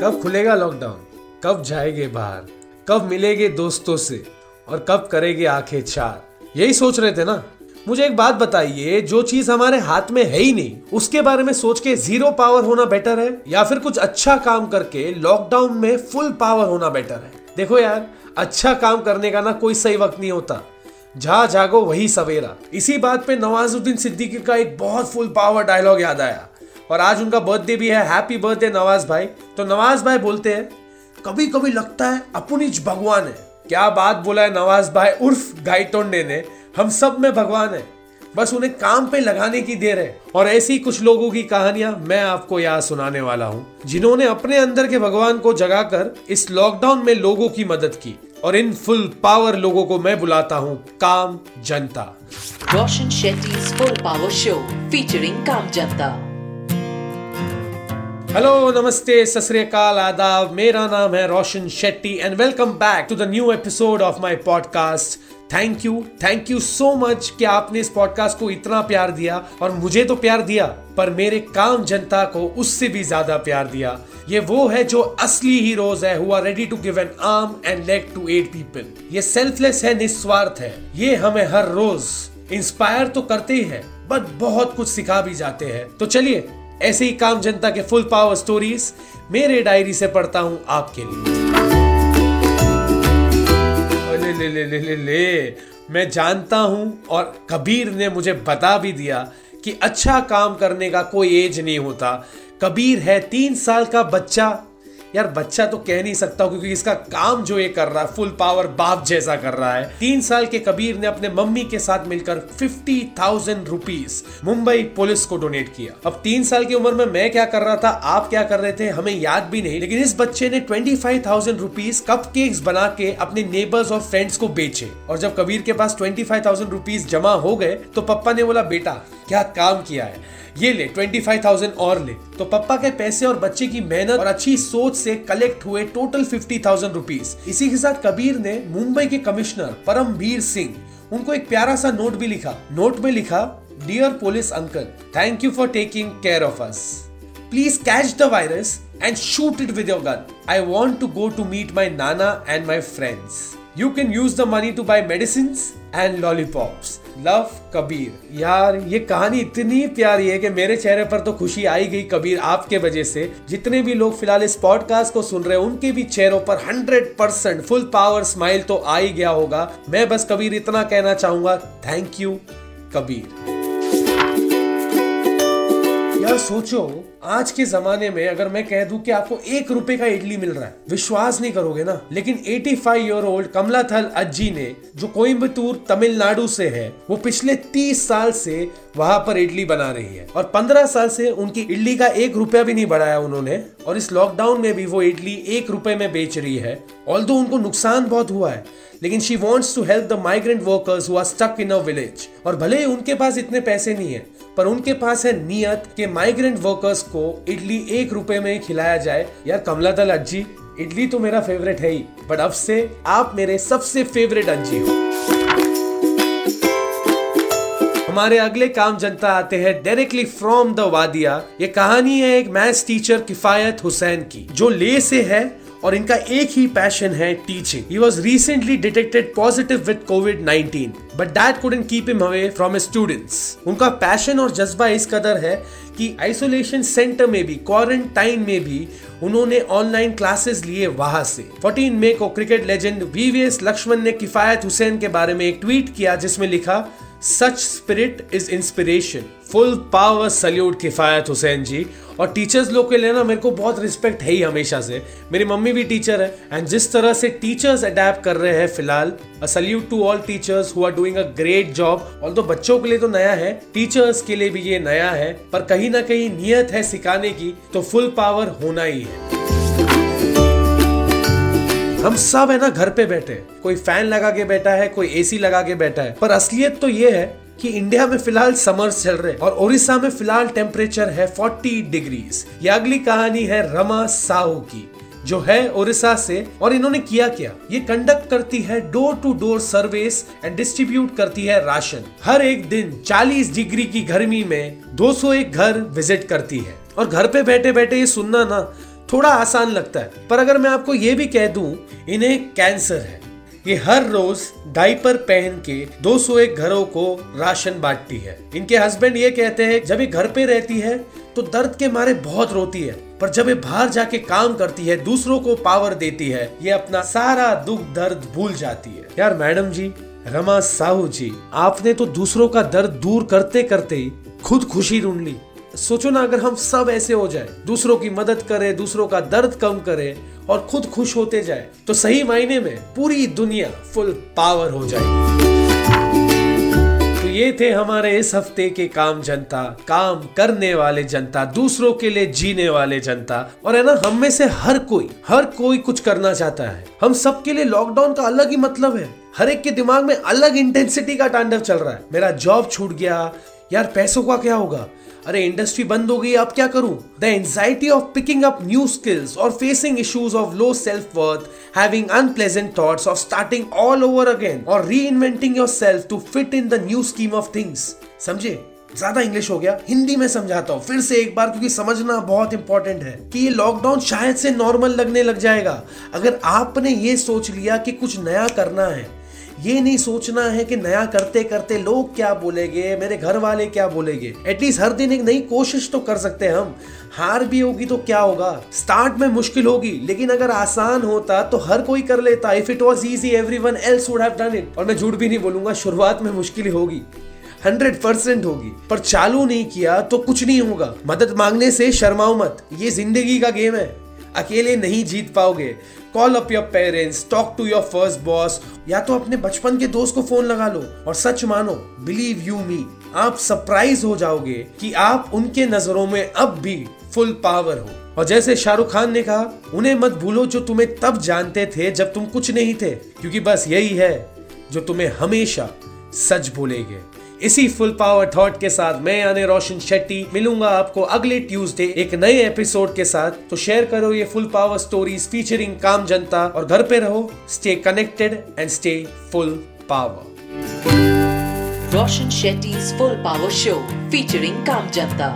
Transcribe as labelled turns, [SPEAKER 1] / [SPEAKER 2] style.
[SPEAKER 1] कब खुलेगा लॉकडाउन कब जाएँगे बाहर? कब मिलेंगे दोस्तों से? और कब करेंगे आँखें चार? यही सोच रहे थे ना? मुझे एक बात बताइए, जो चीज़ हमारे हाथ में है ही नहीं, उसके बारे में सोच के ज़ीरो पावर होना बेटर है? या फिर कुछ अच्छा काम करके लॉकडाउन में फुल पावर होना बेटर है? देखो यार अच्छा काम करने का ना कोई सही वक्त नहीं होता। जहाँ जागो, वही सवेरा। इसी बात पे नवाजुद्दीन सिद्दीकी का एक बहुत फुल पावर डायलॉग याद आया। और आज उनका बर्थडे भी है। हैप्पी बर्थडे नवाज़ भाई। तो नवाज़ भाई बोलते हैं कभी कभी लगता है अपनी भगवान है। क्या बात बोला है नवाज़ भाई, उर्फ़ गाइटोंडे ने। हम सब में भगवान है। बस उन्हें काम पे लगाने की देर है। और ऐसी कुछ लोगों की कहानियाँ मैं आपको यहाँ सुनाने वाला हूँ, जिन्होंने अपने अंदर के भगवान को जगाकर इस लॉकडाउन में लोगों की मदद की। और इन फुल पावर लोगों को मैं बुलाता हूँ, काम जनता।
[SPEAKER 2] Roshan Shetty full power show featuring काम जनता।
[SPEAKER 1] हेलो नमस्ते ससरेकाल आदाब मेरा नाम है Roshan Shetty and welcome back to the new episode of my podcast thank you thank you so much कि आपने इस पॉडकास्ट को इतना प्यार दिया और मुझे तो प्यार दिया, पर मेरे काम जनता को उससे भी ज़्यादा प्यार दिया। ये वो है जो असली हीरोज है who are ready to give an arm and leg to aid people ये सेल्फलेस है, निस्वार्थ है। ये हमें हर रोज इंस्पायर तो करते ही है बट बहुत कुछ सिखा भी जाते हैं। तो चलिए ऐसे ही काम जनता के फुल पावर स्टोरीज मेरे डायरी से पढ़ता हूँ आपके लिए। ले ले ले ले ले ले। मैं जानता हूँ और कबीर ने मुझे बता भी दिया कि अच्छा काम करने का कोई एज नहीं होता। कबीर है तीन साल का बच्चा यार, बच्चा तो कह नहीं सकता क्योंकि इसका काम जो ये कर रहा है फुल पावर बाप जैसा कर रहा है। तीन साल के कबीर ने अपने मम्मी के साथ मिलकर fifty thousand rupees Mumbai police को डोनेट किया। अब तीन साल की उम्र में मैं क्या कर रहा था, आप क्या कर रहे थे, हमें याद भी नहीं, लेकिन इस बच्चे ने twenty five thousand rupees cupcakes बना के अपने नेबर्स और फ्रेंड्स को बेचे। और जब कबीर के पास ट्वेंटी फाइव थाउज़ेंड रुपीज़ जमा हो गए तो पप्पा ने बोला, बेटा क्या काम किया है? ये ले ट्वेंटी फाइव थाउज़ेंड और ले। तो पप्पा के पैसे और बच्चे की मेहनत और अच्छी सोच से कलेक्ट हुए टोटल फिफ्टी थाउज़ेंड रुपीज़ इसी के साथ कबीर ने मुंबई के कमिश्नर परमवीर सिंह, उनको एक प्यारा सा नोट भी लिखा। नोट में लिखा dear police uncle thank you for taking care of us please catch the virus and shoot it with your gun I want to go to meet my Nana and my friends you can use the money to buy medicine and lollipops love Kabir. यार, ये कहानी इतनी प्यारी है कि मेरे चेहरे पर तो खुशी आई गई कबीर आपके वजह से। जितने भी लोग फ़िलहाल इस पॉडकास्ट को सुन रहे हैं, उनके भी चेहरों पर hundred percent full power smile तो आ ही गया होगा। मैं बस कबीर इतना कहना चाहूँगा थैंक यू कबीर। यार, सोचो आज के जमाने में अगर मैं कह दूँ कि आपको एक रुपए का इडली मिल रहा है, विश्वास नहीं करोगे ना। लेकिन 85 ईयर ओल्ड कमला थल अज्जी ने, जो कोयम्बतूर तमिलनाडु से है, वो पिछले 30 साल से वहाँ पर इडली बना रही है। और 15 साल से उनकी इडली का एक रुपया भी नहीं बढ़ाया उन्होंने, और इस लॉकडाउन में भी वो इडली एक रुपए में बेच रही है। ऑल उनको नुकसान बहुत हुआ है, लेकिन she wants to help the migrant workers who are stuck in a village और भले ही उनके पास इतने पैसे नहीं है पर उनके पास है नियत कि माइग्रेंट वर्कर्स को इडली एक रुपए में खिलाया जाए। यार कमला दल अज्जी, इडली तो मेरा फेवरेट है ही बट अब से आप मेरे सबसे फेवरेट अज्जी हो। हमारे अगले काम जनता आते हैं डायरेक्टली फ्रॉम द वादिया। ये कहानी है एक मैथ्स टीचर किफायत हुसैन की, जो ले से है और इनका एक ही पैशन है teaching he was recently detected positive with COVID 19 but that couldn't keep him away from students उनका पैशन और जज्बा इस कदर है कि आइसोलेशन सेंटर में भी क्वारंटाइन में भी उन्होंने ऑनलाइन क्लासेस लिए वहाँ से. 14 मई को क्रिकेट लेजेंड वीवीएस लक्ष्मण ने किफायत हुसैन के बारे में एक ट्वीट किया, जिसमें लिखा such spirit is inspiration full power salute Kifayat Hussain ji और टीचर्स लोग के लिए ना मेरे को बहुत रिस्पेक्ट है ही हमेशा से। मेरी मम्मी भी टीचर है। एंड जिस तरह से टीचर्स अडेप्ट कर रहे हैं फ़िलहाल a salute to all teachers who are doing a great job और तो बच्चों के लिए तो नया है टीचर्स के लिए भी ये नया है, पर कहीं ना कहीं नियत है सिखाने की तो फुल पावर होना ही है। हम सब है ना घर पे बैठे कोई फ़ैन लगा के बैठा है, कोई एसी लगा के बैठा है। पर असलियत तो ये है कि इंडिया में फ़िलहाल समर्स चल रहे और ओडिशा में फ़िलहाल टेम्परेचर है 40 डिग्रीज ये अगली कहानी है रमा साहू की, जो है ओडिशा से और इन्होंने किया क्या? ये कंडक्ट करती है door to door service and distribute करती है राशन। हर एक दिन 40 डिग्री की गर्मी में 201 घर विज़िट करती है। और घर पे बैठे बैठे ये सुनना ना थोड़ा आसान लगता है। पर अगर मैं आपको ये भी कह दूँ, इन्हें कैंसर है। ये हर रोज डाइपर पहन के 201 घरों को राशन बांटती है। इनके हस्बैंड ये कहते हैं, जब ये घर पे रहती है तो दर्द के मारे बहुत रोती है। पर जब ये बाहर जाके काम करती है, दूसरों को पावर देती है, ये अपना सारा दुख दर्द भूल जाती है। यार मैडम जी, रमा साहू जी, आपने तो दूसरों का दर्द दूर करते करते ही खुद खुशी ढूंढ ली। सोचो ना, अगर हम सब ऐसे हो जाए, दूसरों की मदद करें, दूसरों का दर्द कम करें और खुद खुश होते जाए तो सही मायने में पूरी दुनिया फुल पावर हो जाएगी। तो ये थे हमारे इस हफ़्ते के काम जनता, काम करने वाले जनता, दूसरों के लिए जीने वाले जनता। और है ना, हम में से हर कोई हर कोई कुछ करना चाहता है। हम सबके लिए लॉकडाउन का अलग ही मतलब है। हर एक के दिमाग में अलग इंटेंसिटी का तांडव चल रहा है। मेरा जॉब छूट गया, यार पैसों का क्या होगा? अरे इंडस्ट्री बंद हो गई, अब क्या करूँ? The anxiety of picking up new skills और facing issues of low self worth having unpleasant thoughts of starting all over again और reinventing yourself to fit in the new scheme of things समझे? ज़्यादा English हो गया, हिंदी में समझाता हूँ। फिर से एक बार, क्योंकि समझना बहुत इंपॉर्टेंट है कि ये लॉकडाउन शायद से नॉर्मल लगने लग जाएगा। अगर आपने ये सोच लिया कि कुछ नया करना है, ये नहीं सोचना है कि नया करते करते लोग क्या बोलेंगे, मेरे घर वाले क्या बोलेंगे। एटलीस्ट हर दिन एक नई कोशिश तो कर सकते हैं हम। हार भी होगी तो क्या होगा? स्टार्ट में मुश्किल होगी, लेकिन अगर आसान होता तो हर कोई कर लेता। If it was easy everyone else would have done it और मैं झूठ भी नहीं बोलूँगा, शुरुआत में मुश्किल होगी। हंड्रेड परसेंट होगी। पर चालू नहीं किया तो कुछ नहीं होगा। मदद मांगने से शर्माओ मत। ये ज़िंदगी का गेम है। अकेले नहीं जीत पाओगे। Call up your parents talk to your first boss या तो अपने बचपन के दोस्त को फ़ोन लगा लो और सच मानो बिलीव यू मी आप सरप्राइज़ हो जाओगे कि आप उनके नज़रों में अब भी फुल पावर हो। और जैसे शाहरुख खान ने कहा, उन्हें मत भूलो जो तुम्हें तब जानते थे जब तुम कुछ नहीं थे। क्योंकि बस यही है जो तुम्हें हमेशा सच बोलेगे। इसी फुल पावर थॉट के साथ मैं यानी रोशन शेट्टी मिलूँगा आपको अगले ट्यूसडे एक नए एपिसोड के साथ। तो शेयर करो ये फुल पावर स्टोरीज फीचरिंग काम जनता और घर पे रहो। Stay connected and stay full power
[SPEAKER 2] Roshan Shetty full power show featuring काम जनता।